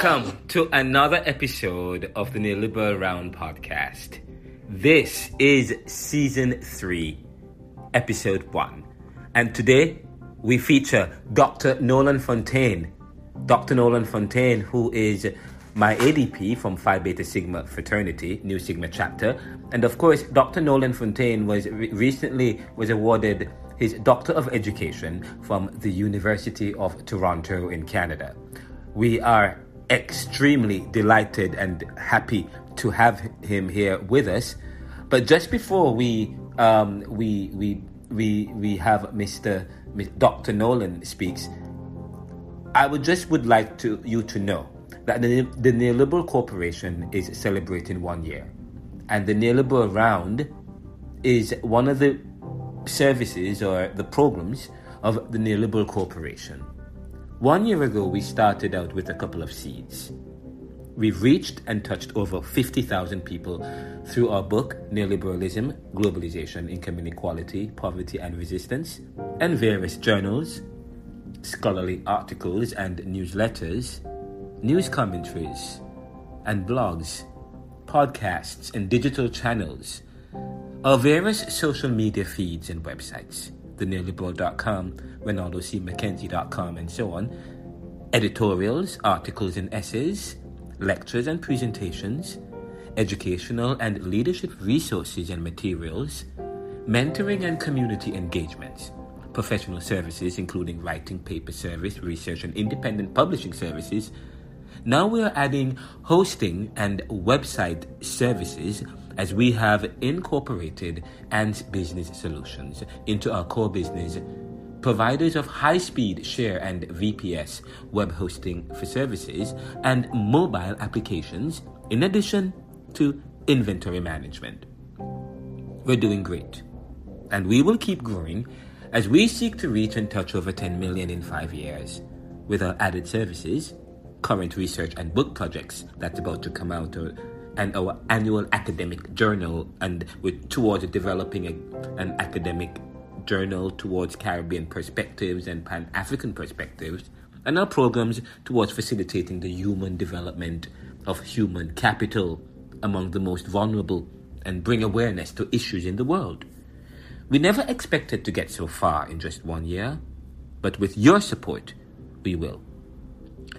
Welcome to another episode of the Neoliberal Round podcast. This is season three, episode one. And today we feature Dr. Nolan Fontaine. Dr. Nolan Fontaine, who is my ADP from Phi Beta Sigma fraternity, Nu Sigma chapter. And of course, Dr. Nolan Fontaine was re- recently was awarded his Doctor of Education from the University of Toronto in Canada. We are extremely delighted and happy to have him here with us. But just before we um, we we we we have Mr. Dr. Nolan speaks, I would just would like to you to know that the, the neoliberal corporation is celebrating one year, and the neoliberal round is one of the services or the programs of the neoliberal corporation. One year ago, we started out with a couple of seeds. We've reached and touched over 50,000 people through our book, Neoliberalism, Globalization, Income Inequality, Poverty and Resistance, and various journals, scholarly articles and newsletters, news commentaries, and blogs, podcasts, and digital channels our various social media feeds and websites, theneoliberal.com, RenaldoCMcKenzie.com, and so on, editorials, articles and essays, lectures and presentations, educational and leadership resources and materials, mentoring and community engagements, professional services including writing, paper service, research, and independent publishing services. Now we are adding hosting and website services as we have incorporated Ant Business Solutions into our core business, providers of high speed share and VPS web hosting for services and mobile applications, in addition to inventory management. We're doing great, and we will keep growing as we seek to reach and touch over 10 million in five years with our added services, current research and book projects that's about to come out and our annual academic journal, and with towards developing a, an academic journal towards Caribbean perspectives and Pan African perspectives, and our programs towards facilitating the human development of human capital among the most vulnerable and bring awareness to issues in the world. We never expected to get so far in just one year, but with your support, we will.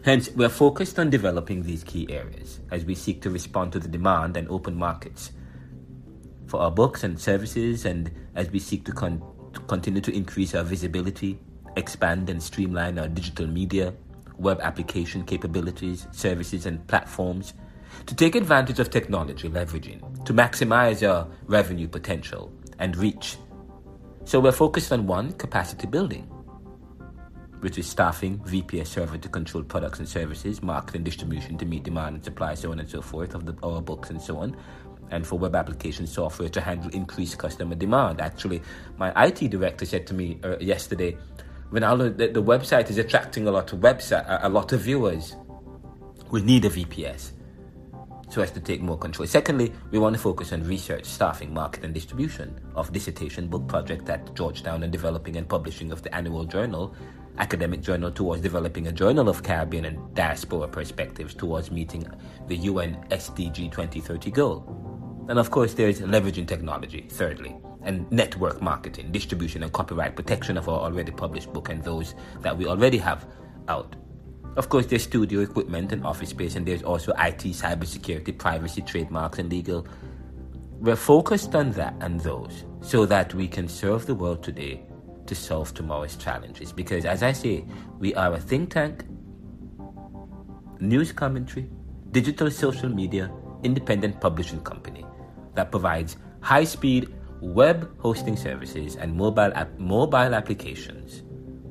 Hence, we are focused on developing these key areas as we seek to respond to the demand and open markets for our books and services, and as we seek to, con- to continue to increase our visibility, expand and streamline our digital media, web application capabilities, services, and platforms, to take advantage of technology leveraging, to maximize our revenue potential and reach. So we're focused on one, capacity building which is staffing, VPS server to control products and services, marketing, distribution to meet demand and supply, so on and so forth, of the, our books and so on. And for web application software to handle increased customer demand. Actually, my IT director said to me uh, yesterday, Renaldo, the, the website is attracting a lot of website, a, a lot of viewers. We need a VPS so as to take more control. Secondly, we want to focus on research, staffing, market, and distribution of dissertation book project at Georgetown and developing and publishing of the annual journal academic journal towards developing a journal of Caribbean and diaspora perspectives towards meeting the UN SDG 2030 goal. And of course, there's leveraging technology, thirdly, and network marketing, distribution, and copyright protection of our already published book and those that we already have out. Of course, there's studio equipment and office space, and there's also IT, cybersecurity, privacy, trademarks, and legal. We're focused on that and those so that we can serve the world today to solve tomorrow's challenges. Because, as I say, we are a think tank, news commentary, digital social media, independent publishing company that provides high speed web hosting services and mobile, app, mobile applications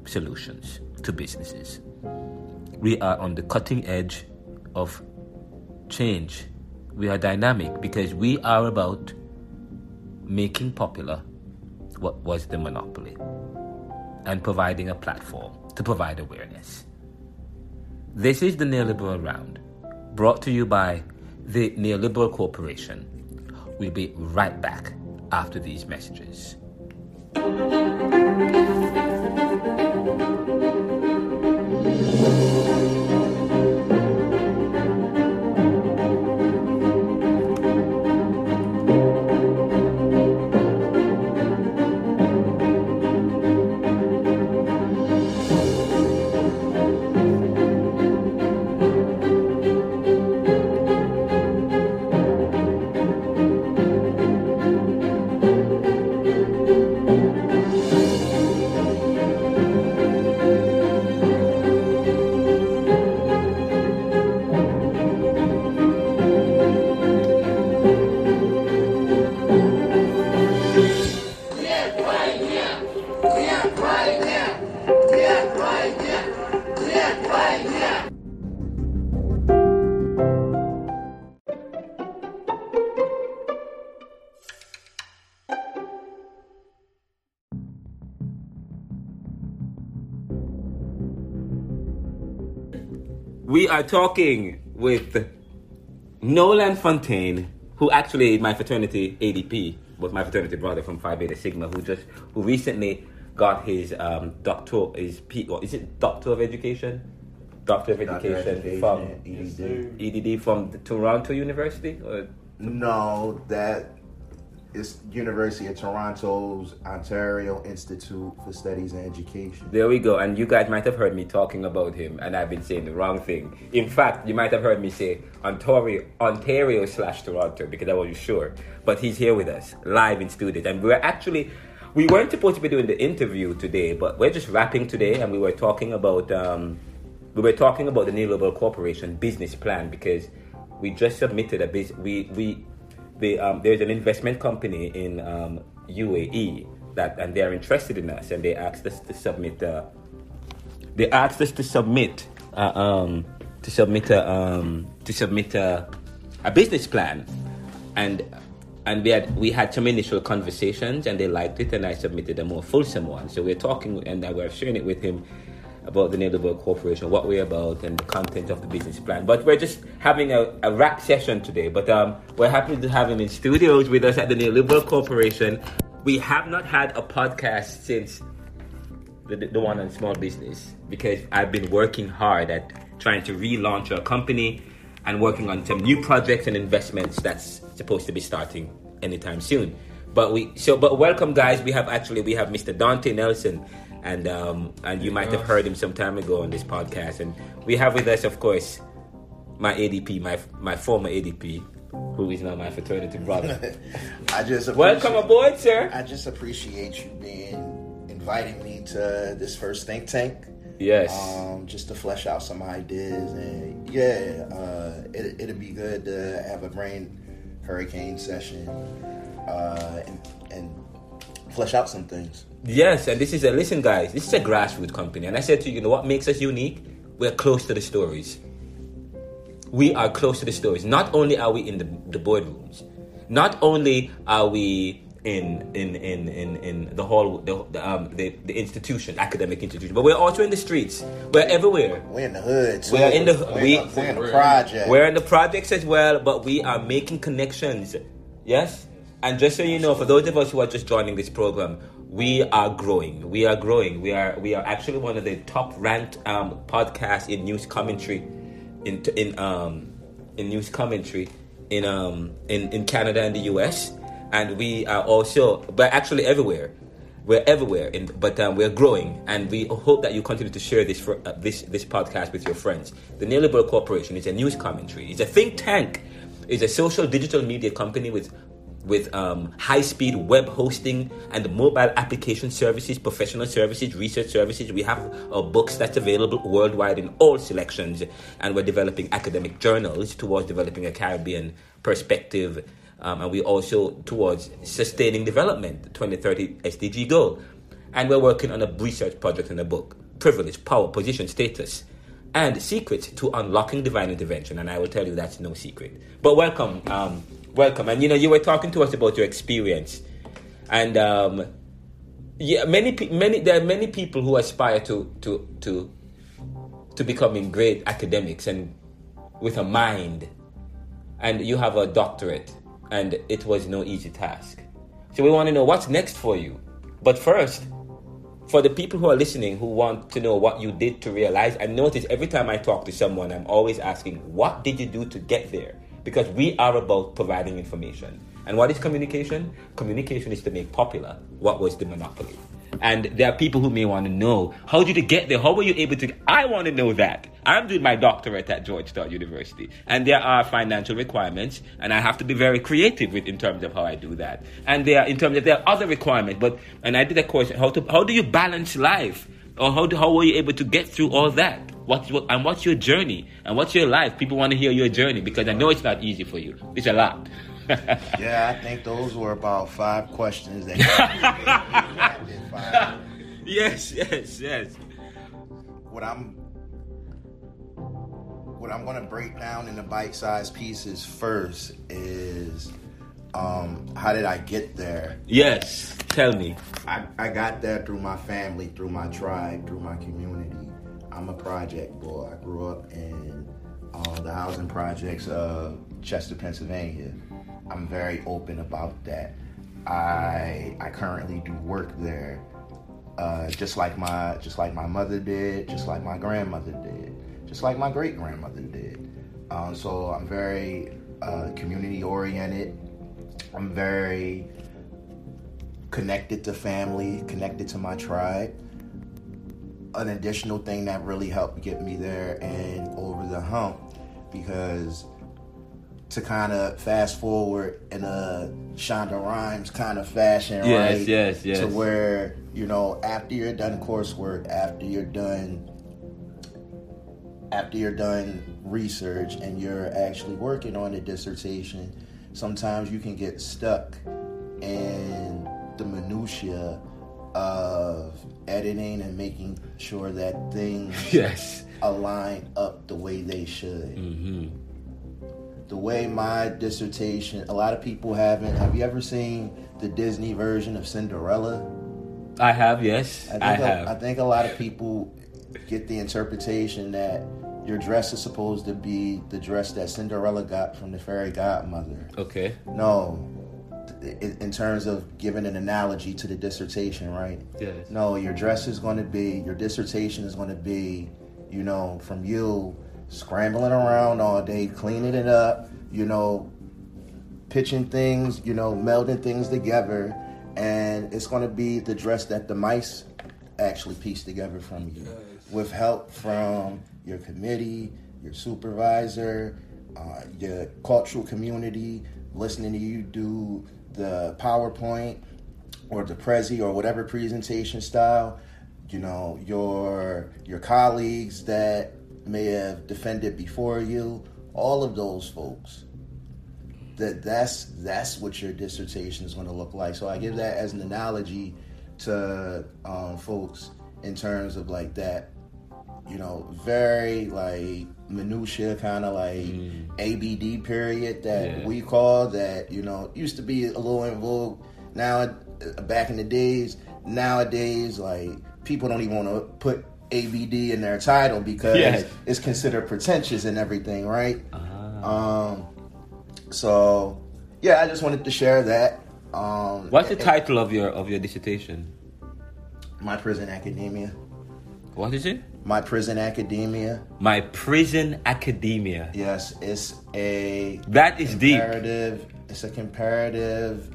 solutions to businesses. We are on the cutting edge of change. We are dynamic because we are about making popular what was the monopoly and providing a platform to provide awareness. This is the Neoliberal Round, brought to you by the Neoliberal Corporation. We'll be right back after these messages. Are talking with Nolan Fontaine, who actually my fraternity ADP was my fraternity brother from Phi Beta Sigma, who just who recently got his um, doctor his P, or is it Doctor of Education, Doctor of Doctor Education, from EDD. EDD from the Toronto University. Or, No, that is University of Toronto's Ontario Institute for Studies and Education. There we go. And you guys might have heard me talking about him, and I've been saying the wrong thing. In fact, you might have heard me say Ontario, Ontario slash Toronto because I wasn't sure. But he's here with us live in studio, and we're actually we weren't supposed to be doing the interview today, but we're just wrapping today, and we were talking about um, we were talking about the Neoliberal Corporation business plan because we just submitted a bus- we we the, um, there's an investment company in um, UAE that and they're interested in us and they asked us to submit they asked us to submit uh, um, to submit a um, to submit a, a business plan. And and we had we had some initial conversations and they liked it and I submitted a more fulsome one. So we're talking and I was sharing it with him about the Neoliberal Corporation, what we're about, and the content of the business plan. But we're just having a, a wrap session today. But um, we're happy to have him in studios with us at the Neoliberal Corporation. We have not had a podcast since the, the one on small business because I've been working hard at trying to relaunch our company and working on some new projects and investments that's supposed to be starting anytime soon. But we so but welcome guys. We have actually we have Mr. Dante Nelson and um, and you might have heard him some time ago on this podcast. And we have with us, of course, my ADP, my my former ADP, who is now my fraternity brother. I just Welcome aboard, sir. I just appreciate you being inviting me to this first think tank. Yes. Um, just to flesh out some ideas and yeah, uh, it, it'd be good to have a brain hurricane session uh, and, and flesh out some things. Yes, and this is a listen, guys. This is a grassroots company, and I said to you, you know what makes us unique? We're close to the stories. We are close to the stories. Not only are we in the, the boardrooms, not only are we in in in in, in the hall, the, the, um, the the institution, academic institution, but we're also in the streets. We're everywhere. We're in the hoods We're in the- we're, we- in the, we're in the project. We're in the projects as well, but we are making connections. Yes? And just so you know, for those of us who are just joining this program, we are growing. We are growing. We are we are actually one of the top ranked um, podcasts in news commentary in in um in news commentary in um in, in Canada and the US. And we are also but actually everywhere. We're everywhere, in, but um, we're growing, and we hope that you continue to share this for, uh, this this podcast with your friends. The Neoliberal Corporation is a news commentary. It's a think tank. It's a social digital media company with with um, high speed web hosting and mobile application services, professional services, research services. We have our books that's available worldwide in all selections, and we're developing academic journals towards developing a Caribbean perspective. Um, and we also towards sustaining development, the 2030 SDG goal. And we're working on a research project in a book, Privilege, Power, Position, Status, and Secrets to Unlocking Divine Intervention. And I will tell you that's no secret. But welcome, um, welcome. And you know, you were talking to us about your experience. And um, yeah, many, many, there are many people who aspire to, to, to, to becoming great academics and with a mind and you have a doctorate, and it was no easy task. So we want to know what's next for you. But first, for the people who are listening who want to know what you did to realize, I notice every time I talk to someone, I'm always asking, what did you do to get there? Because we are about providing information. And what is communication? Communication is to make popular what was the monopoly. And there are people who may want to know how did you get there? How were you able to? I want to know that. I'm doing my doctorate at Georgetown University, and there are financial requirements, and I have to be very creative with in terms of how I do that. And there, are, in terms of there are other requirements, but and I did a course how to how do you balance life, or how how were you able to get through all that? What, what and what's your journey and what's your life? People want to hear your journey because I know it's not easy for you. It's a lot. Yeah, I think those were about five questions that five. yes, yes, yes. What I'm what I'm gonna break down into bite-sized pieces first is um, how did I get there? Yes, tell me. I, I got there through my family, through my tribe, through my community. I'm a project boy. I grew up in uh, the housing projects of Chester, Pennsylvania. I'm very open about that. I I currently do work there, uh, just like my just like my mother did, just like my grandmother did, just like my great grandmother did. Um, so I'm very uh, community oriented. I'm very connected to family, connected to my tribe. An additional thing that really helped get me there and over the hump because to kind of fast forward in a Shonda Rhimes kind of fashion, Yes, right? yes, yes. To where, you know, after you're done coursework, after you're done after you're done research and you're actually working on a dissertation, sometimes you can get stuck in the minutia of editing and making sure that things Yes. align up the way they should. hmm The way my dissertation, a lot of people haven't. Have you ever seen the Disney version of Cinderella? I have, yes. I think, I a- have. I think a lot of people get the interpretation that your dress is supposed to be the dress that Cinderella got from the fairy godmother. okay. No, in, in terms of giving an analogy to the dissertation, right? Yes. No, your dress is going to be, your dissertation is going to be, you know, from you scrambling around all day, cleaning it up, you know, pitching things, you know, melding things together, and it's going to be the dress that the mice actually piece together from you with help from your committee, your supervisor, uh, your cultural community, listening to you do the PowerPoint or the Prezi or whatever presentation style, you know, your your colleagues that may have defended before you, all of those folks. That that's that's what your dissertation is going to look like. So I give that as an analogy to um, folks in terms of like that, you know, very like minutia kind of like ABD period that Yeah. we call that you know used to be a little in vogue. Now, uh, back in the days, nowadays, like people don't even want to put ABD in their title because Yeah. it's considered pretentious and everything, right? Ah. Um, so yeah, I just wanted to share that. Um, What's the and- title of your of your dissertation? My prison academia. What is it? My prison academia. My prison academia. Yes, it's a That is deep. comparative. It's a comparative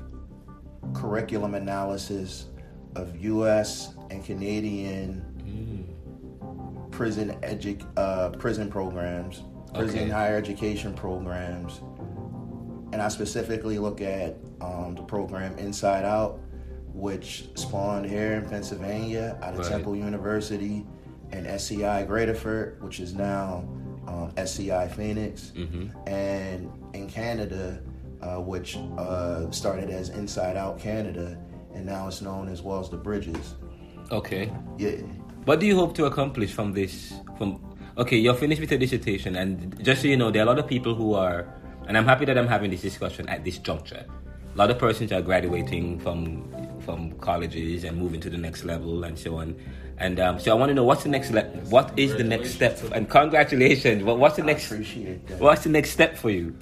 curriculum analysis of U.S. and Canadian prison edu- uh, prison programs, prison Okay. higher education programs, and I specifically look at um, the program Inside Out, which spawned here in Pennsylvania out of Right. Temple University, and SCI Graterford, which is now um, SCI Phoenix, and in Canada, uh, which uh, started as Inside Out Canada, and now it's known as Walls to Bridges. Okay. Yeah. What do you hope to accomplish from this? From okay, you're finished with your dissertation, and just so you know, there are a lot of people who are, and I'm happy that I'm having this discussion at this juncture. A lot of persons are graduating from from colleges and moving to the next level and so on. And um, so I want to know what's the next le- what is the next step? And congratulations! What, what's the I next? appreciate that. What's the next step for you?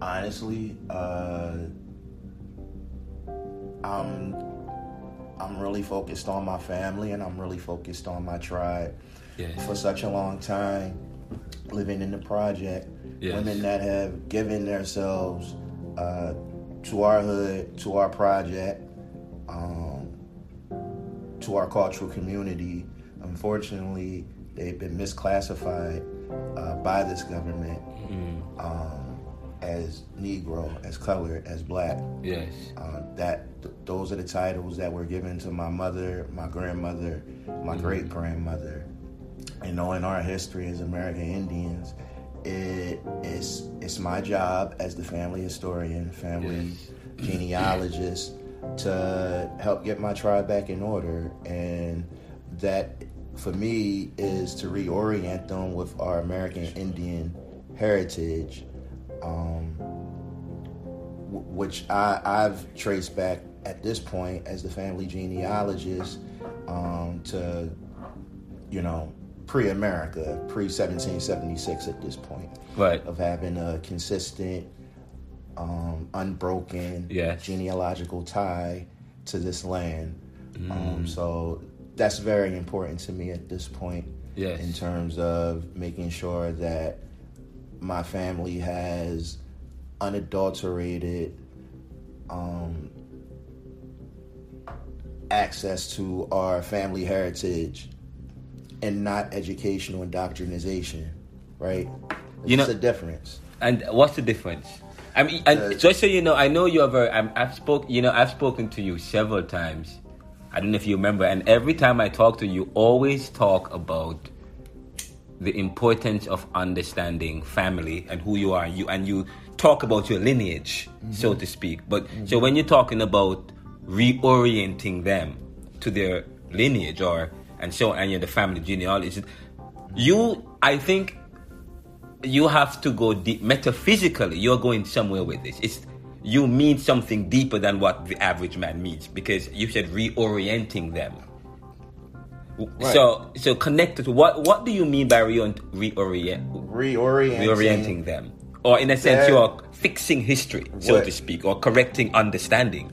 honestly, uh, I'm I'm really focused on my family and I'm really focused on my tribe. Yes. For such a long time, living in the project, Yes. women that have given themselves uh, to our hood, to our project, um, to our cultural community. Unfortunately, they've been misclassified uh, by this government um, as Negro, as colored, as black. Yes. Uh, that th- those are the titles that were given to my mother, my grandmother, my great grandmother. And knowing our history as American Indians, it is it's my job as the family historian, family genealogist, to help get my tribe back in order. And that, for me, is to reorient them with our American Indian heritage. Um, which I, I've traced back at this point as the family genealogist um, to you know, pre-America, pre-1776 at this point, Right. of having a consistent, um, unbroken genealogical tie to this land. Mm. Um, so that's very important to me at this point Yes. in terms of making sure that my family has unadulterated um, access to our family heritage and not educational indoctrination, right? You know- the difference. And what's the difference? I mean, and just so you know, I know you're very. I'm, I've spoke. You know, I've spoken to you several times. I don't know if you remember. And every time I talk to you, you always talk about the importance of understanding family and who you are. You and you talk about your lineage, so mm-hmm. to speak. But so mm-hmm. when you're talking about reorienting them to their lineage or and so and you know, the family genealogy, you I think you have to go deep metaphysically you're going somewhere with this it's you mean something deeper than what the average man means because you said reorienting them Right. so so connected to what what do you mean by reorient, reorient Reorienting, reorienting them or in a sense you're fixing history so What- to speak or correcting understanding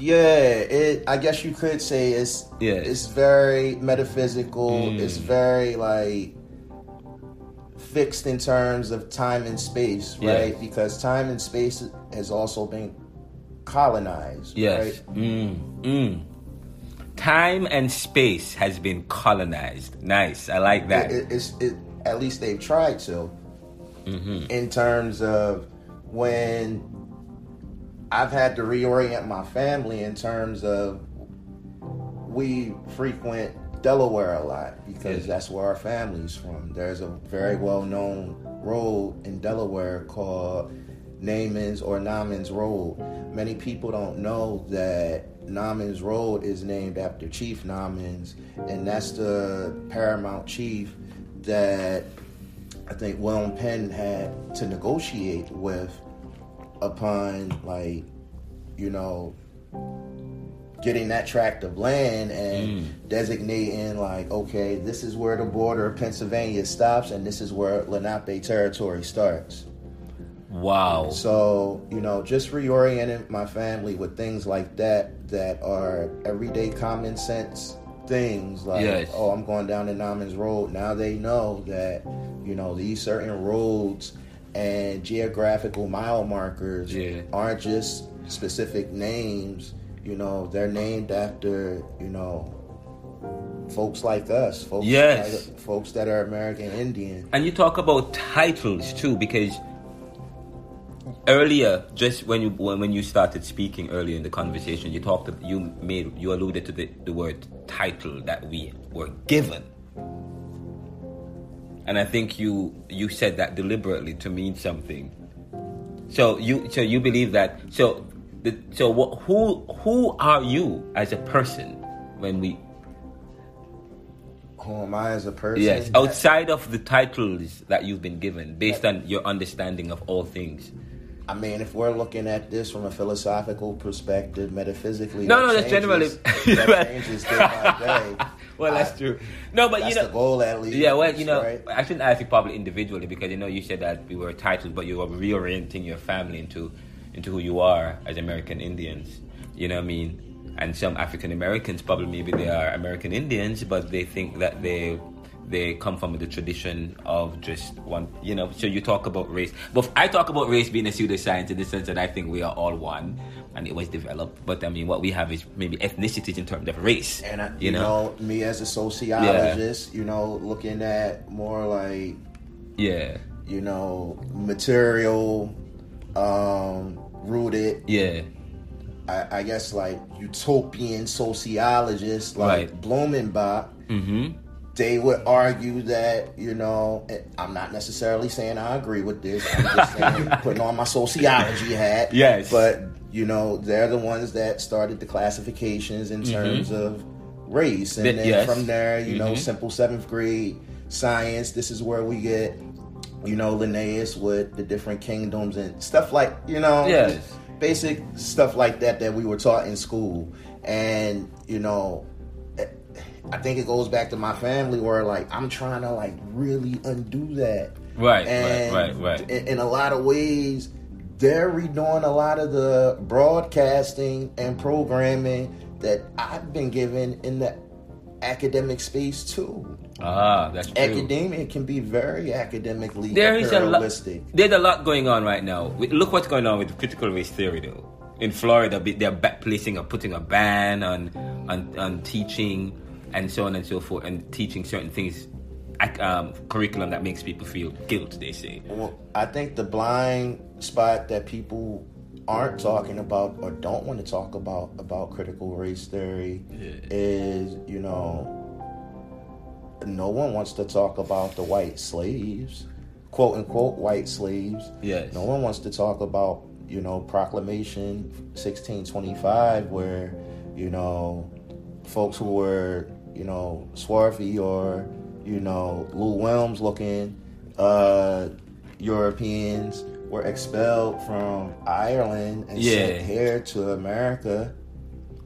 Yeah, it. I guess you could say it's. Yes. It's very metaphysical. Mm. It's very like fixed in terms of time and space, right? Yes. Because time and space has also been colonized, yes right? mm, mm. time and space has been colonized nice i like that It, it, it's it, at least they've tried to. Mm-hmm. In terms of when I've had to reorient my family in terms of we frequent Delaware a lot because Yes. that's where our family's from. There's a very mm. well known road in Delaware called Naamans or Naamans Road. Many people don't know that Naamans Road is named after Chief Naamans, and that's the paramount chief that I think William Penn had to negotiate with upon like, you know, getting that tract of land and mm. designating like, okay, this is where the border of Pennsylvania stops and this is where Lenape territory starts. wow So, you know, just reorienting my family with things like that that are everyday common sense things like Yes. oh I'm going down the Naamans Road. Now they know that, you know, these certain roads and geographical mile markers Yeah. aren't just specific names, you know, they're named after, you know, folks like us, folks Yes. like- folks that are American Indian. And you talk about titles too, because earlier, just when you when, when you started speaking earlier in the conversation, you talked, you made, you alluded to the, the word title that we were given, and I think you you said that deliberately to mean something. So you so you believe that so the so what, who who are you as a person when we Who am I as a person? Yes, outside of the titles that you've been given, based on your understanding of all things. I mean, if we're looking at this from a philosophical perspective, metaphysically, No, that no, that's changes- generally- that changes day by day. Well, that's I- true. No, but That's you know, the goal, at least. yeah, well, you know, right? I shouldn't ask you probably individually because you know you said that we were titled, but you were reorienting your family into into who you are as American Indians. You know what I mean? And some African Americans probably maybe they are American Indians, but they think that they they come from the tradition of just one. You know, so you talk about race, but I talk about race being a pseudoscience in the sense that I think we are all one, and it was developed. But I mean, what we have is maybe ethnicities in terms of race. And I, you, you, know? know, me as a sociologist, you know, looking at more like yeah, you know material um, rooted. yeah. I, I guess like utopian sociologists like Right. Blumenbach. Mm-hmm. they would argue that you know I'm not necessarily saying I agree with this. I'm just saying putting on my sociology hat. Yes. but you know they're the ones that started the classifications in terms of race, and Mm-hmm. But then yes. from there, you know, Mhm. simple seventh grade science. This is where we get. You know, Linnaeus with the different kingdoms and stuff like, you know, Yes. basic stuff like that that we were taught in school. And, you know, I think it goes back to my family where like I'm trying to like really undo that. Right, and right, right, right. In, in a lot of ways, they're redoing a lot of the broadcasting and programming that I've been given in the academic space too. Ah, that's true. Academia can be very academically There is a lot. There's a lot going on right now. Look what's going on with critical race theory, though. In Florida, they're back placing or putting a ban on, on on teaching and so on and so forth, and teaching certain things, um, curriculum that makes people feel guilt. They say. Well, I think the blind spot that people aren't talking about or don't want to talk about about critical race theory is, you know, no one wants to talk about the white slaves, quote unquote white slaves. Yes. No one wants to talk about, you know, Proclamation 1625 where, you know, folks who were, you know, swarthy or, you know, Lou Wilms looking uh, Europeans were expelled from Ireland and Yeah. sent here to America.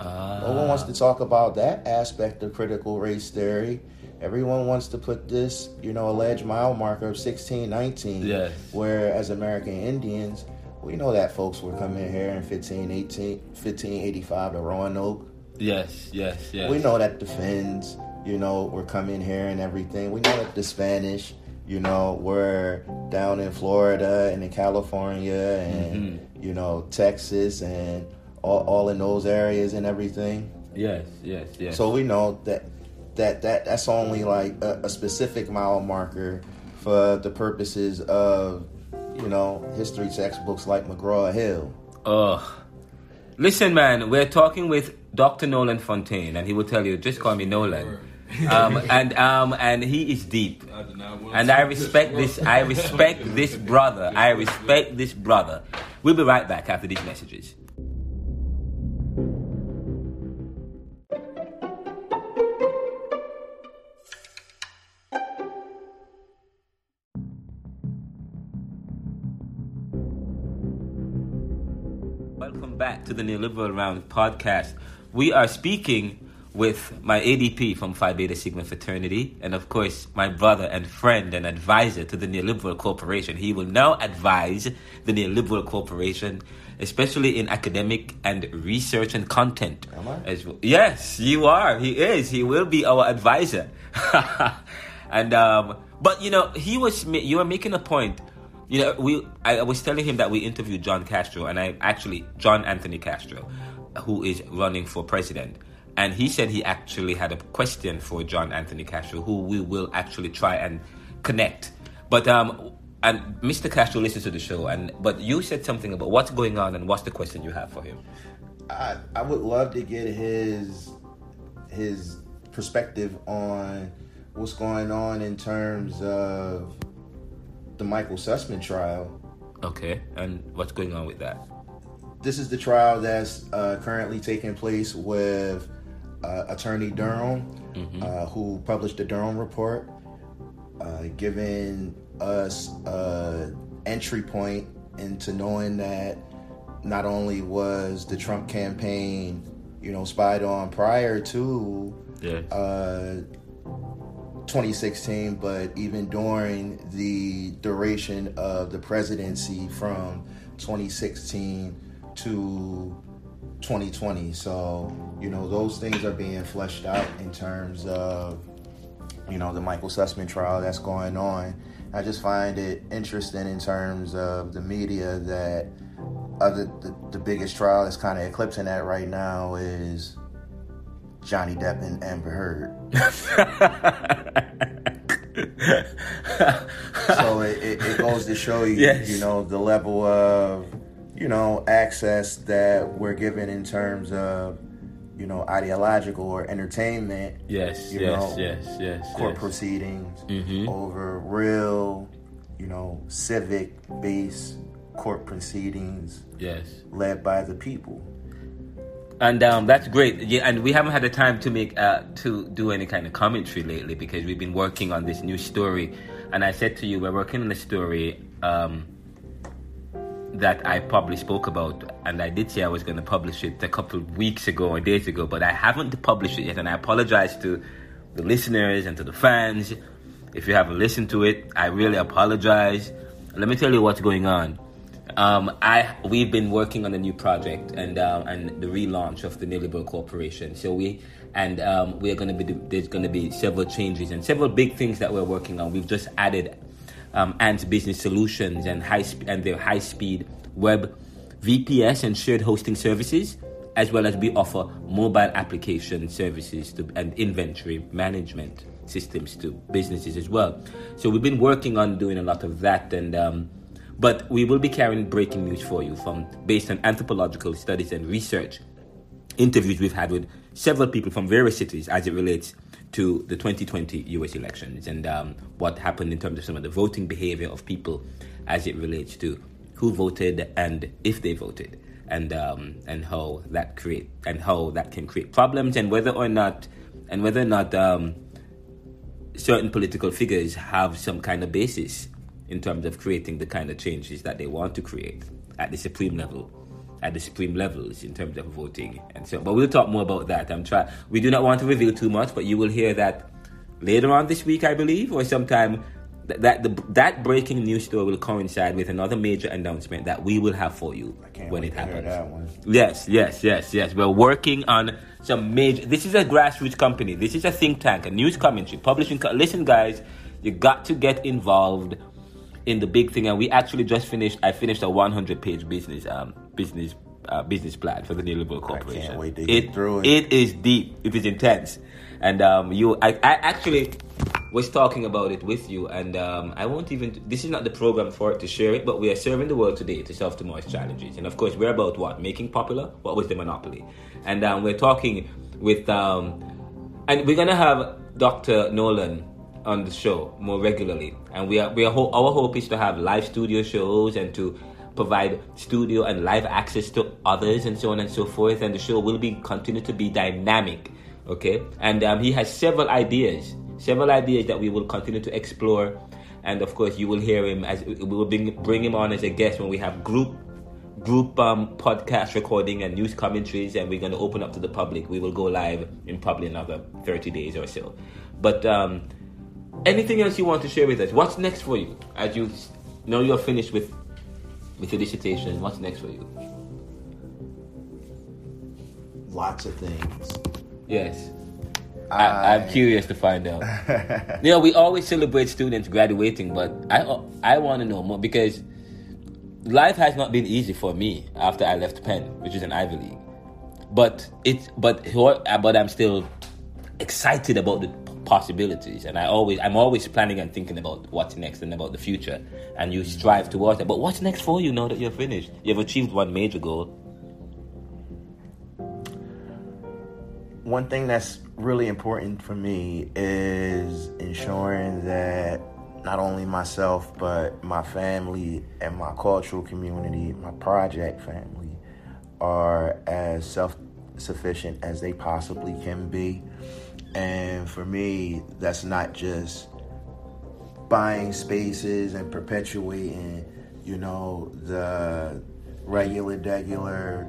Ah. No one wants to talk about that aspect of critical race theory. Everyone wants to put this, you know, alleged mile marker of 1619. Yes. Where, as American Indians, we know that folks were coming here in 1518, 1585 to Roanoke. Yes, yes, yes. We know that the Finns, you know, were coming here and everything. We know that the Spanish, you know, were down in Florida and in California and, mm-hmm. you know, Texas and all, all in those areas and everything. Yes, yes, yes. So we know that that that that's only like a, a specific mile marker for the purposes of you know history textbooks like McGraw Hill. Ugh. Listen, man, we're talking with Dr. Nolan Fontaine, and he will tell you, just call me Nolan. Um, and um, and he is deep. And I respect this. I respect this brother. I respect this brother. We'll be right back after these messages. Welcome back to the Neoliberal Round podcast. We are speaking with my ADP from Phi Beta Sigma fraternity, and of course, my brother and friend and advisor to the Neoliberal Corporation. He will now advise the Neoliberal Corporation, especially in academic and research and content. Am I? As well. Yes, you are. He is. He will be our advisor. and um, but you know, he was. You were making a point. You know, we. I, I was telling him that we interviewed John Castro, and I actually John Anthony Castro, who is running for president, and he said he actually had a question for John Anthony Castro, who we will actually try and connect. But um, and Mr. Castro listens to the show, and but you said something about what's going on and what's the question you have for him. I I would love to get his his perspective on what's going on in terms of the Michael Sussmann trial. Okay, and what's going on with that? This is the trial that's uh, currently taking place with uh, Attorney Durham, uh, who published the Durham report, uh, giving us uh, entry point into knowing that not only was the Trump campaign, you know, spied on prior to Yes. uh, 2016, but even during the duration of the presidency from 2016 to 2020. So, you know, those things are being fleshed out in terms of, you know, the Michael Sussmann trial that's going on. I just find it interesting in terms of the media that other the, the biggest trial that's kind of eclipsing that right now is Johnny Depp and Amber Heard. so it, it, it goes to show you, Yes. you know, the level of, you know, access that we're given in terms of, you know, ideological or entertainment. Yes, yes, know, yes, yes, Court yes. proceedings Mhm. over real, you know, civic-based court proceedings Yes. led by the people. And um, that's great. Yeah, and we haven't had the time to make uh, to do any kind of commentary lately because we've been working on this new story. And I said to you, we're working on a story um, that I probably spoke about, and I did say I was going to publish it a couple of weeks ago or days ago, but I haven't published it yet, and I apologize to the listeners and to the fans. If you haven't listened to it, I really apologize. Let me tell you what's going on. Um, I we've been working on a new project and um, and the relaunch of the Neoliberal Corporation. So we and um, we're going to be there's going to be several changes and several big things that we're working on. We've just added um, Ant Business Solutions and high sp- and their high speed web VPS and shared hosting services, as well as we offer mobile application services to, and inventory management systems to businesses as well. So we've been working on doing a lot of that and. Um, but we will be carrying breaking news for you from based on anthropological studies and research interviews we've had with several people from various cities as it relates to the 2020 US elections and um, what happened in terms of some of the voting behavior of people as it relates to who voted and if they voted and um, and how that create and how that can create problems and whether or not and whether or not um, certain political figures have some kind of basis in terms of creating the kind of changes that they want to create at the supreme level at the supreme levels in terms of voting and so but we'll talk more about that. I'm trying we do not want to reveal too much but you will hear that later on this week i believe or sometime that that, the, that breaking news story will coincide with another major announcement that we will have for you when it happens. yes yes yes yes. We're working on some major this is a grassroots company. This is a think tank a news commentary publishing co- listen guys you got to get involved in the big thing, and we actually just finished. I finished a 100 page business um business uh, business plan for the New Neoliberal Corporation. I can't wait to it, through it. It is deep. It is intense, and um you I, I actually was talking about it with you, and um I won't even. This is not the program for it to share it, but we are serving the world today to solve tomorrow's challenges, and of course we're about what making popular. What was the monopoly, and um, we're talking with um and we're gonna have Dr. Nolan on the show more regularly, and we are we are ho- our hope is to have live studio shows and to provide studio and live access to others and so on and so forth. And the show will be continue to be dynamic, okay? And um, he has several ideas, several ideas that we will continue to explore. And of course, you will hear him as we will bring bring him on as a guest when we have group group um, podcast recording and news commentaries, and we're going to open up to the public. We will go live in probably another 30 days or so. But um, anything else you want to share with us? What's next for you as you know you're finished with with your dissertation? What's next for you? Lots of things. Yes. I, I'm curious to find out. you know, we always celebrate students graduating, but I I want to know more because life has not been easy for me after I left Penn, which is an Ivy League. But it's but but I'm still excited about the possibilities, and I always I'm always planning and thinking about what's next and about the future, and you strive towards it But what's next for you now that you're finished? You've achieved one major goal. One thing that's really important for me is ensuring that not only myself but my family and my cultural community, my project family, are as self sufficient as they possibly can be. And for me, that's not just buying spaces and perpetuating, you know, the regular, regular,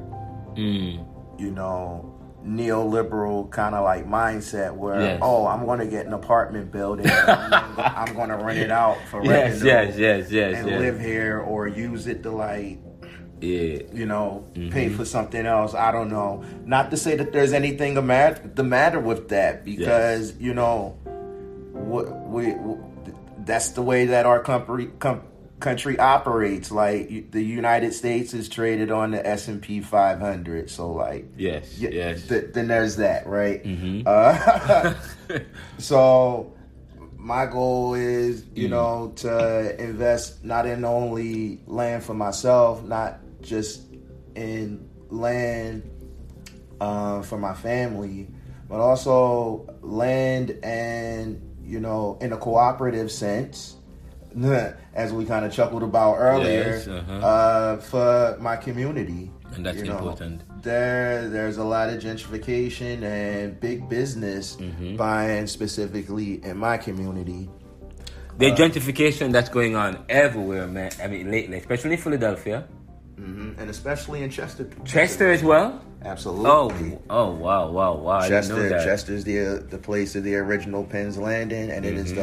Mm. you know, neoliberal kind of like mindset where, Yes. oh, I'm going to get an apartment building, I'm, I'm going to rent it out for Yes, revenue yes, yes, yes, and yes. live here or use it to like Yeah. you know, Mm-hmm. pay for something else. I don't know. Not to say that there's anything the matter the matter with that, because you know, what we, w that's the way that our country com, country operates. Like the United States is traded on the S and P 500, so like Yes, y- yes. Mm-hmm. th- then there's that, right? Uh, so my goal is, Mm. you know, to invest not in only land for myself, not just in land uh, for my family, but also land and you know, in a cooperative sense, as we kind of chuckled about earlier, Yes, uh-huh. uh, for my community. And that's you know. important. There, there's a lot of gentrification and big business Mm-hmm. buying specifically in my community. The gentrification that's going on everywhere, man. I mean, lately, especially in Philadelphia, hmm and especially in Chester. Chester as well. Absolutely. Oh, oh, wow, wow, wow! I didn't know Chester. Chester's the the place of the original Penn's Landing, and it is Mm-hmm.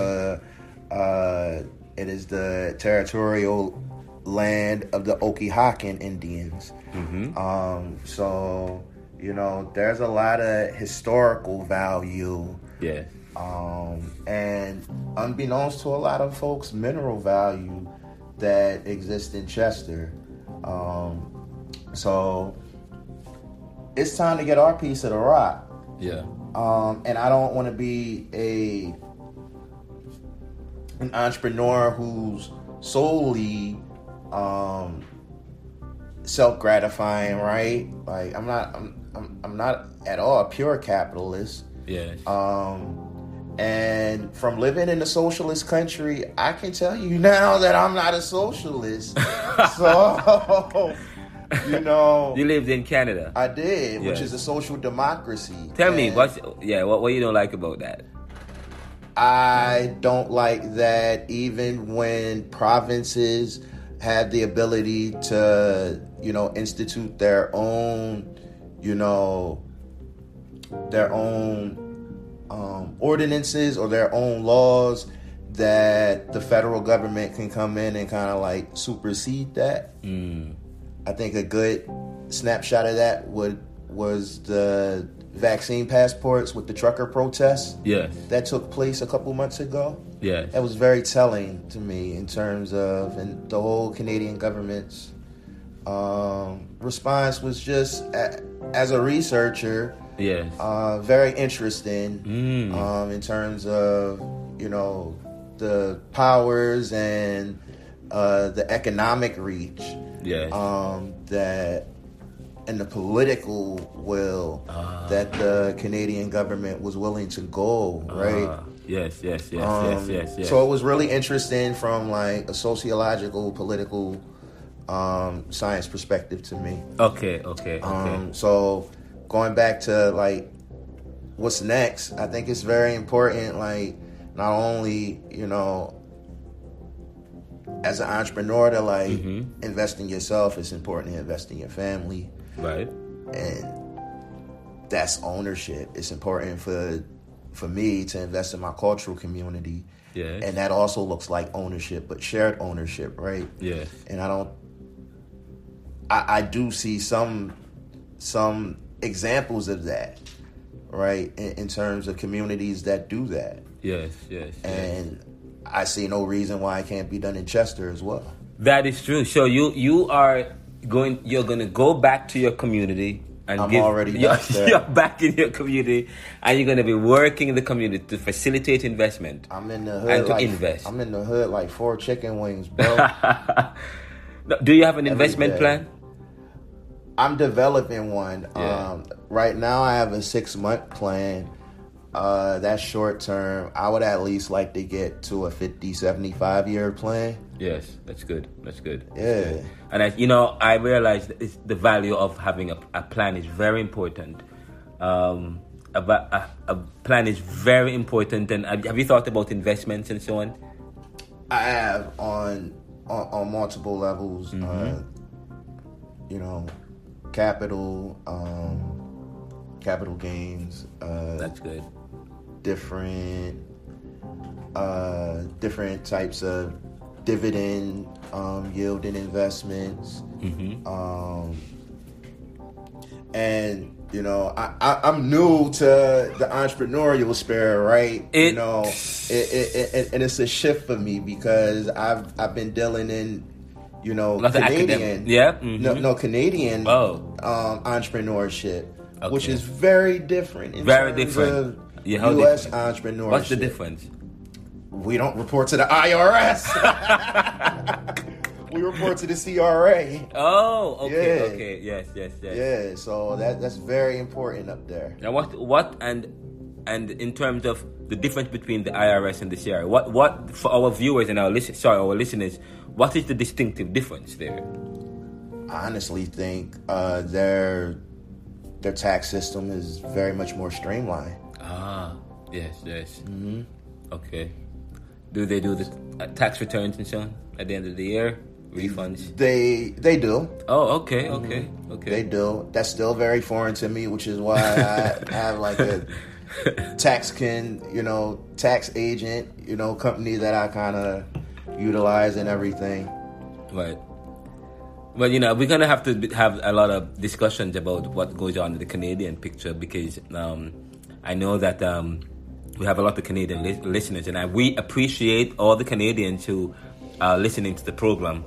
the uh, it is the territorial land of the Okehocking Indians. Mm-hmm. Um, so you know, there's a lot of historical value, Yeah. um, and unbeknownst to a lot of folks, mineral value that exists in Chester. Um, so it's time to get our piece of the rock. Yeah. Um, and I don't want to be a an entrepreneur who's solely um, self gratifying, right? Like I'm not, I'm, I'm, I'm not at all a pure capitalist. Yeah. Um, and from living in a socialist country, I can tell you now that I'm not a socialist. so, you know, you lived in Canada. I did, which is a social democracy. Tell me And what's yeah, what what you don't like about that? I don't like that even when provinces have the ability to, you know, institute their own, you know, their own um, ordinances or their own laws that the federal government can come in and kind of like supersede that. Mm. I think a good snapshot of that would was the vaccine passports with the trucker protests Yes. that took place a couple months ago. Yes. That was very telling to me in terms of and the whole Canadian government's um, response was just as a researcher Yes. uh, very interesting Mm. um, in terms of you know the powers and uh, the economic reach yes. um, that and the political will Ah. that the Canadian government was willing to go right. Ah, yes, yes, yes, Um, yes, yes, yes. So it was really interesting from like a sociological, political, um, science perspective to me. okay, okay, okay. Um, so going back to like what's next, I think it's very important. Like not only you know as an entrepreneur to like Mm-hmm. invest in yourself, it's important to invest in your family, right. and that's ownership. It's important for for me to invest in my cultural community. Yeah. And that also looks like ownership, but shared ownership, right? Yeah. and I don't. I, I do see some some examples of that, right? In, in terms of communities that do that, Yes, yes. yes. and I see no reason why it can't be done in Chester as well. That is true. So you you are going. You're going to go back to your community and I'm give. already you're, you're back in your community, and you're going to be working in the community to facilitate investment. I'm in the hood And to like invest. I'm in the hood like four chicken wings, bro. Do you have an investment day. plan? I'm developing one. Yeah. Um, right now, I have a six month plan. Uh, that's short term. I would at least like to get to a 50, 75 year plan. Yes, that's good. That's good. Yeah. And I, you know, I realize it's the value of having a, a plan is very important. Um, a, a, a plan is very important. And have, have you thought about investments and so on? I have on on, on multiple levels. Mm-hmm. Uh, you know, capital, um, capital gains, uh, That's good. different uh, different types of dividend um, yielding investments. Mm-hmm. Um, and you know, I, I, I'm new to the entrepreneurial spirit, right? you know, it, it, it, and it's a shift for me because I've I've been dealing in, you know, Not Canadian, yeah, mhm. no, no Canadian, Oh. um, entrepreneurship, which is very different. In Very different. Yeah, how U.S. different? entrepreneurship. What's the difference? We don't report to the IRS. we report to the CRA. Oh, okay, Yeah. okay, yes, yes, yes. Yeah, so that that's very important up there. Now, what, what, and and in terms of the difference between the IRS and the CRA, what, what for our viewers and our listen, sorry, our listeners, what is the distinctive difference there? I honestly think uh, their their tax system is very much more streamlined. Ah, yes, yes. Mm-hmm. Okay. Do they do the uh, tax returns and so on at the end of the year? refunds? They they do. Oh, okay, okay, okay. They do. That's still very foreign to me, which is why I have like a tax can you know tax agent you know company that I kind of utilize and everything. Right. Well, you know, we're gonna have to have a lot of discussions about what goes on in the Canadian picture because um, I know that um, we have a lot of Canadian li- listeners, and I, we appreciate all the Canadians who are listening to the program.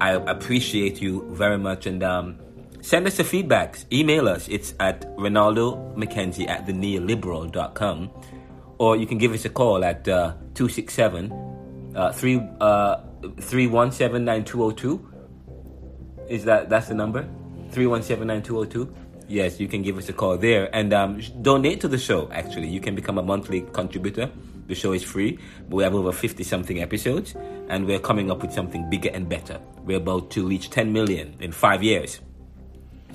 I appreciate you very much, and um, send us your feedbacks. Email us. It's at Renaldo McKenzie at theneoliberal.com, or you can give us a call at uh, 267 uh, 3 uh, 317 9202. Is that that's the number? 317-9202? Yes, you can give us a call there and um, donate to the show. Actually, you can become a monthly contributor. The show is free. but We have over 50 something episodes, and we're coming up with something bigger and better. We're about to reach 10 million in five years.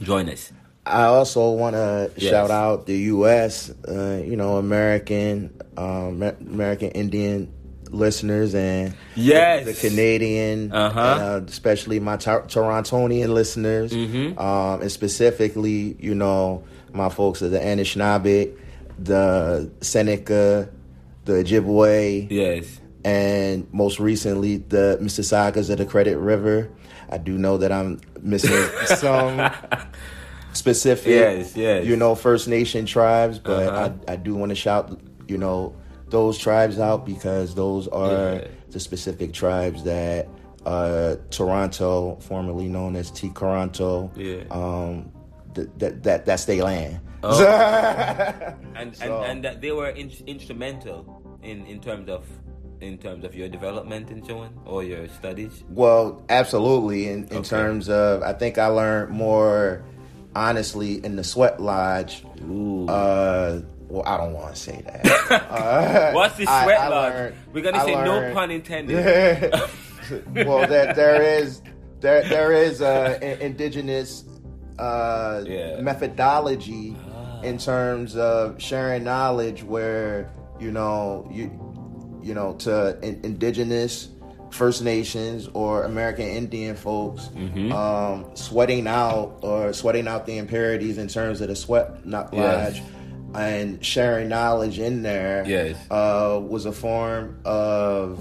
Join us. I also want to Yes. shout out the U.S. Uh, you know American um, American Indian listeners and Yes. the, Canadian, Uh-huh. uh, especially my Tor- Torontonian listeners, Mm-hmm. um, and specifically, you know, my folks of the Anishinaabe, the Seneca, the Ojibwe, Yes. and most recently the Mississaugas of the Credit River. I do know that I'm missing some specific, Yes, yes. you know, First Nation tribes, but Uh-huh. I, I do want to shout, you know, those tribes out because those are Yeah. the specific tribes that uh, Toronto, formerly known as T. Toronto, Yeah. um, th- that that that's their land. Oh. And So- and, and that they were in, instrumental in, in terms of in terms of your development and so on or your studies. Well, absolutely. In, in Okay. terms of, I think I learned more honestly in the Sweat Lodge. Ooh. Uh, well, I don't want to say that. Uh, What's the sweat I lodge? learned- We're gonna I say no pun intended. well, there there is there there is a in- indigenous uh, Yeah. methodology Ah. in terms of sharing knowledge, where you know you you know to in, indigenous. First Nations or American Indian folks Mm-hmm. um, sweating out or sweating out the impurities in terms of the sweat not Yes. And sharing knowledge in there Yes. uh, was a form of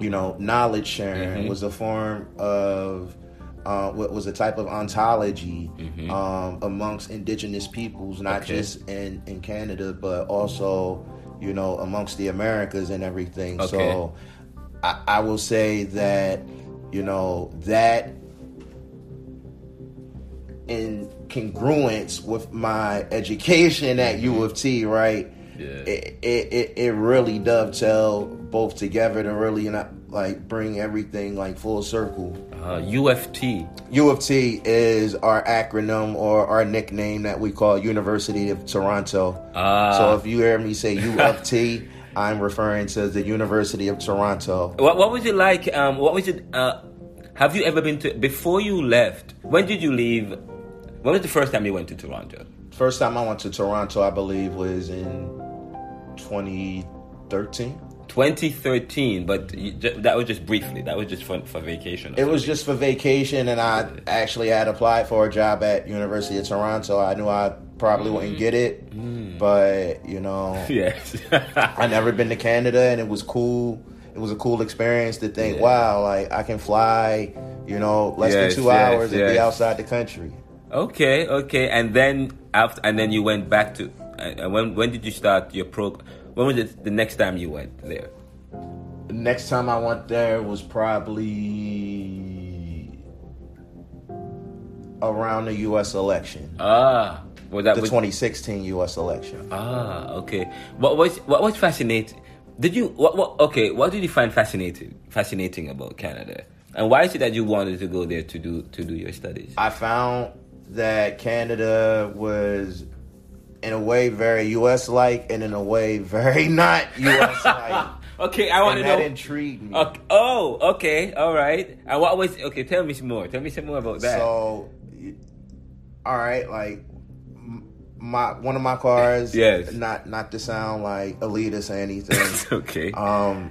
you know knowledge sharing Mm-hmm. was a form of uh, what was a type of ontology um, amongst indigenous peoples not Mm-hmm. Okay. just in, in Canada but also you know amongst the Americas and everything Okay. so I, I will say that you know that in congruence with my education at U of T, right? Yeah. It, it, it, really dovetail both together to really not like bring everything like full circle. Uh, UFT. U of T is our acronym or our nickname that we call University of Toronto. Ah. so if you hear me say U of T, I'm referring to the University of Toronto. What what was it like? Um, what was it? Uh, have you ever been to before you left? When did you leave? When was the first time you went to Toronto? First time I went to Toronto, I believe, was in 2013. 2013, but you, that was just briefly. That was just for, for vacation. It was just for vacation, and I actually had applied for a job at University of Toronto. I knew I probably wouldn't mm. get it, mm. but you know, yes. I never been to Canada, and it was cool. It was a cool experience to think, Yeah. wow, like I can fly, you know, less Yes, than two yes, hours and be outside the country. Okay, okay, and then after, and then you went back to. Uh, when when did you start your program? When was it the next time you went there? The next time I went there was probably around the U.S. election, Ah, was that the was, 2016 U.S. election. Ah, okay. What was what was fascinating? Did you what what okay? What did you find fascinating fascinating about Canada? And why is it that you wanted to go there to do to do your studies? I found that Canada was, in a way, very U.S. like, and in a way, very not U.S. like. Okay, I want to that know. intrigued me. Okay. Oh, okay, all right. And what was okay? Tell me some more. Tell me some more about that. So, all right, like my one of my cars. Yes. Not not to sound like elitist or anything. okay. um,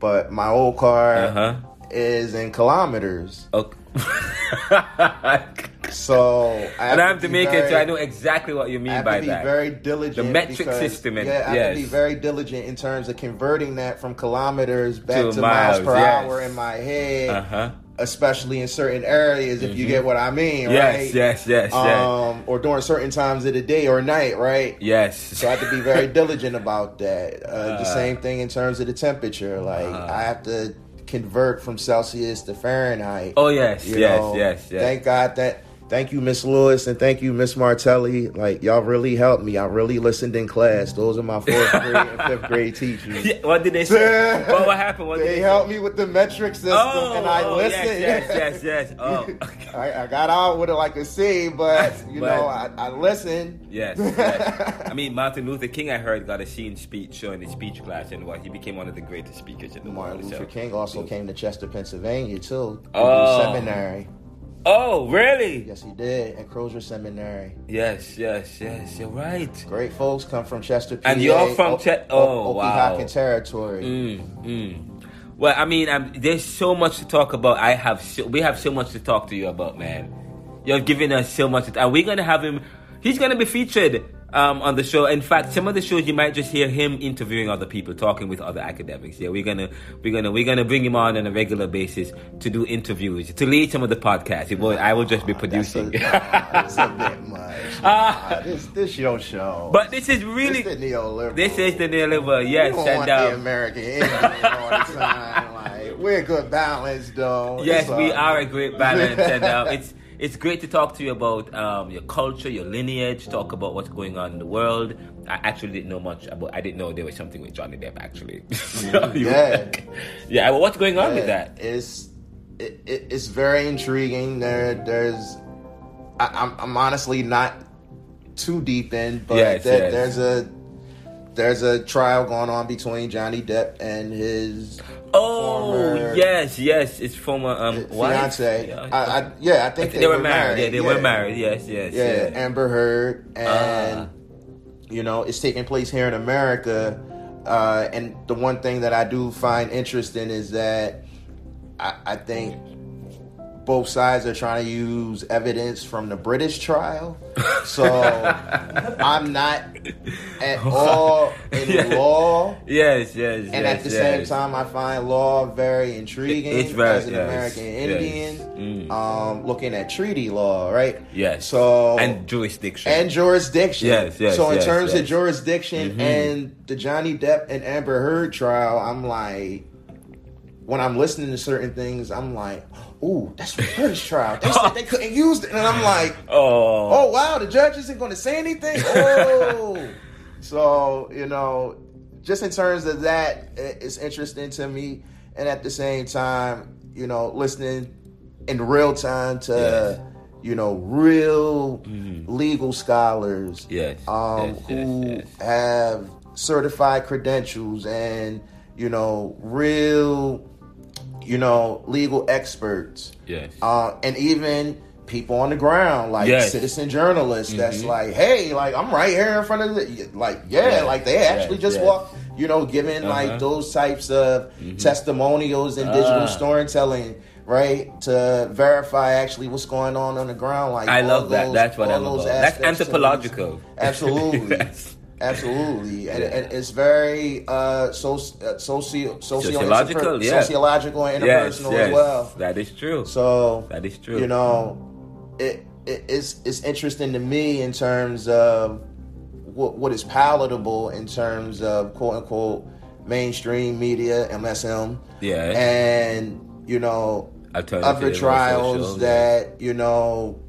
but my old car. Uh huh. is in kilometers. Okay. So I and I'm to be Jamaican, very- so I know exactly what you mean I have by to be that. very diligent. The metric because- system and- yeah, I have to be very diligent in terms of converting that from kilometers back To to, miles, miles, per yes. hour in my head, uh huh. especially in certain areas. If you get what I mean, Yes, right? yes, yes, yes. Um, or during certain times of the day or night, right? Yes. So I have to be very diligent about that. Uh, the Uh. same thing in terms of the temperature. Like I have to convert from Celsius to Fahrenheit. oh yes, yes, know, yes, yes. Thank God that. Thank you, Miss Lewis, and thank you, Miss Martelli. Like y'all really helped me. I really listened in class. Those are my fourth grade and fifth grade teachers. Yeah, what did they say? what, what happened? What They they helped me with the metric system, Oh, and I oh, oh listened. Yes, yes, yes, yes. Oh, I, I got out with it like a C, but you But- know, I, I listened. yes, yes. I mean, Martin Luther King, I heard, got a scene speech uh, showing the speech class, and what he became one of the greatest speakers in the Martin world. Luther so- King also came to Chester, Pennsylvania, too. to Oh. seminary. Oh, really? Yes, he did at Crozer Seminary. Yes, yes, yes. You're right. Great folks come from Chester, PA. And you're from O- Che- O- oh, wow. Okeechobee territory. Mm, mm. Well, I mean, um, there's so much to talk about. I have, so, we have so much to talk to you about, man. You're giving us so much, and we're gonna have him. He's gonna be featured um, on the show. In fact, some of the shows you might just hear him interviewing other people, talking with other academics. Yeah, we're gonna, we're gonna, we're gonna bring him on on a regular basis to do interviews, to lead some of the podcasts. Will, I will just be That's a, producing. that's a bit much. Nah, this this your show. but this is this really, the neoliberal. this is the neoliberal. You Yes, don't and want the um, American all the time. Like we're a good balance, though. Yes, It's we all are a great balance, and uh, it's it's great to talk to you about um, your culture, your lineage, talk about what's going on in the world. I actually didn't know much about. I didn't know there was something with Johnny Depp actually. So you- Yeah. yeah. Well, what's going on with Yeah, that? It's it, it, it's very intriguing. There there's I, I'm I'm honestly not too deep in, but Yes, there- yes. there's a there's a trial going on between Johnny Depp and his Oh yes, yes. It's former um fiance. Yeah, I, I, yeah, I think they, were married. Yeah, they were married. Yes, yes. Yeah, Yeah. Amber Heard, and Ah. you know it's taking place here in America. Uh, and the one thing that I do find interesting is that I, I think both sides are trying to use evidence from the British trial. So I'm not at all in Yeah. law. Yes, yes. And yes, at the same time, I find law very intriguing It's very- as an yes, American yes. Indian. Mm. Um, looking at treaty law, right? Yes. So and jurisdiction. and jurisdiction. Yes, yes, So in yes, terms of yes. jurisdiction Mhm. and the Johnny Depp and Amber Heard trial, I'm like, when I'm listening to certain things, I'm like, ooh, that's British trial. They said they couldn't use it, and I'm like, oh, oh wow, the judge isn't going to say anything. Oh, so you know, just in terms of that, it's interesting to me, and at the same time, you know, listening in real time to. Yes. You know, real Mhm. legal scholars Yes, um, yes, yes, who have certified credentials and you know real you know legal experts yes. uh, and even people on the ground like Yes. citizen journalists that's Mhm. like hey like i'm right here in front of the like yeah, Yes, like they actually yes, just walk you know giving Uh-huh. like those types of testimonials and digital Ah. storytelling right to verify actually what's going on on the ground like I love that. That's what I love. those. That's anthropological. Absolutely. Yes. Absolutely, and, Yeah. and it's very uh, uh, socio, socio Sociological, yeah. sociological and Yes, interpersonal yes. as well. That is true. So that is true. you know, it, it it's it's interesting to me in terms of what what is palatable in terms of quote unquote mainstream media MSM, yeah. and you know other trials social, that you know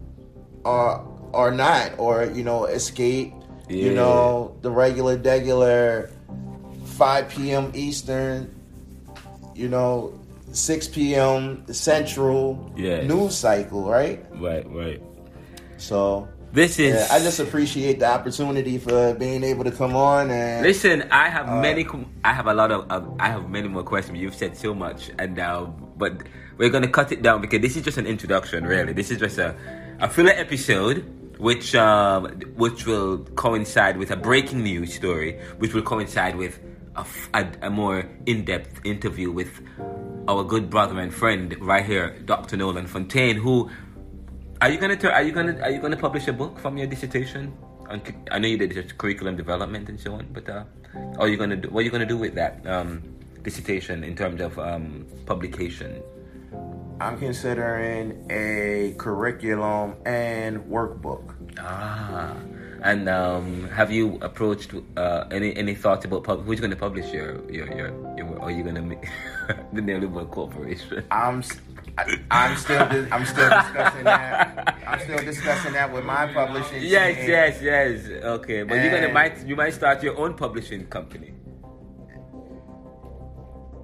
are are not or you know escape you know the regular regular 5 p.m eastern you know 6 p.m central Yes. news cycle right Right, right. so This is. yeah, i just appreciate the opportunity for being able to come on and Listen, I have Uh, many. I have a lot of. Uh, I have many more questions. You've said so much, and uh, but we're gonna cut it down because this is just an introduction. Really, this is just a a filler episode, which um, which will coincide with a breaking news story, which will coincide with a, a- more in depth interview with our good brother and friend right here, Dr. Nolan Fontaine, who are you gonna tur- are you gonna are you gonna publish a book from your dissertation? I know you did just curriculum development and so on, but uh, are you gonna do, what are you gonna do with that um, dissertation in terms of um, publication? I'm considering a curriculum and workbook. Ah, and um, have you approached uh, any any thoughts about pub- who's going to publish your your your, your are you going to make the Neoliberal Corporation? I'm I- I'm still di- I'm still discussing that. I'm still discussing that with my publishing. Yes, team. yes, yes. Okay, but you're gonna might you might start your own publishing company.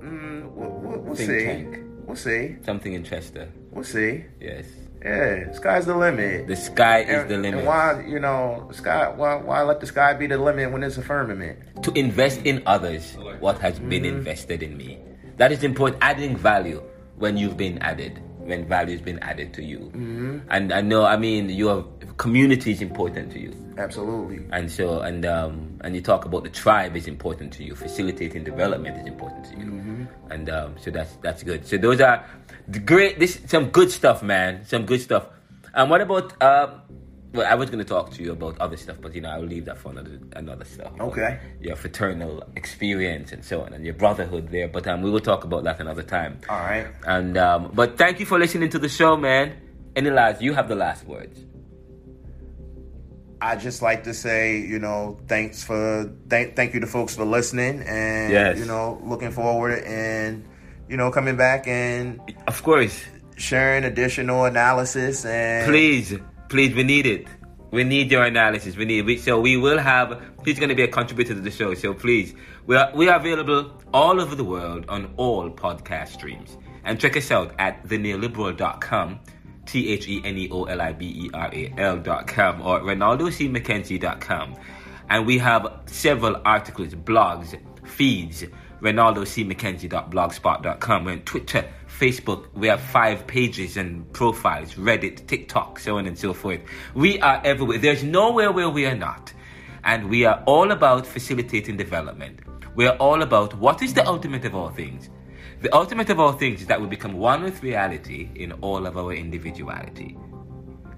Mm, we'll, we'll, see. tank. We'll see. Something in Chester. We'll see. Yes, Yeah, sky's the limit. the sky is And- the limit. And why, you know, sky? Why, why let the sky be the limit when it's a firmament? to invest in others what has been Mm-hmm. invested in me. That is important. Adding value when you've been added, when value has been added to you. Mm-hmm. And I know, I mean, your community is important to you. Absolutely. And so, and um, and you talk about the tribe is important to you. Facilitating development is important to you. And um, so that's that's good. So those are the great. This some good stuff, man. Some good stuff. And what about? Um, well, I was going to talk to you about other stuff, but you know, I'll leave that for another another stuff. Okay. Your fraternal experience and so on, and your brotherhood there. But um, we will talk about that another time. All right. And um, but thank you for listening to the show, man. Any last? You have the last words. I just like to say, you know, thanks for thank thank you to folks for listening, and Yes. you know, looking forward and you know coming back and Of course. sharing additional analysis and Please, please, we need it. We need your analysis. We need it. So we will have. He's going to be a contributor to the show. So please, we are we are available all over the world on all podcast streams. And check us out at theneoliberal.com, T H E N E O L I B E R A L.com, or RenaldoCMcKenzie.com. And we have several articles, blogs, feeds, RenaldoCMcKenzie.blogspot.com. We're on Twitter, Facebook. We have five pages and profiles, Reddit, TikTok, so on and so forth. We are everywhere. There's nowhere where we are not. And we are all about facilitating development. We are all about what is the ultimate of all things. The ultimate of all things is that we become one with reality in all of our individuality.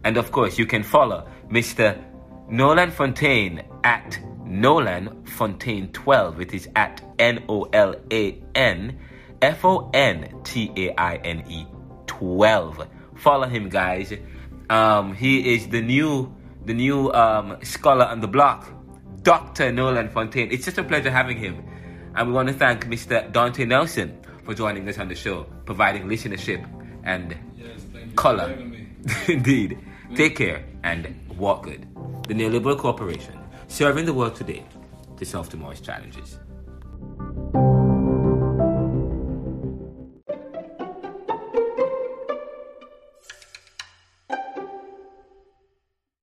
And of course, you can follow Mr. Nolan Fontaine at Nolan Fontaine 12. It is at N O L A N F O N T A I N E 12. Follow him, guys. Um, he is the new the new um, scholar on the block, Dr. Nolan Fontaine. It's just a pleasure having him. And we want to thank Mr. Dante Nelson for joining us on the show, providing listenership and Yes, color. for having me. Indeed. Take care and walk good. The Neoliberal Corporation, serving the world today to solve tomorrow's challenges.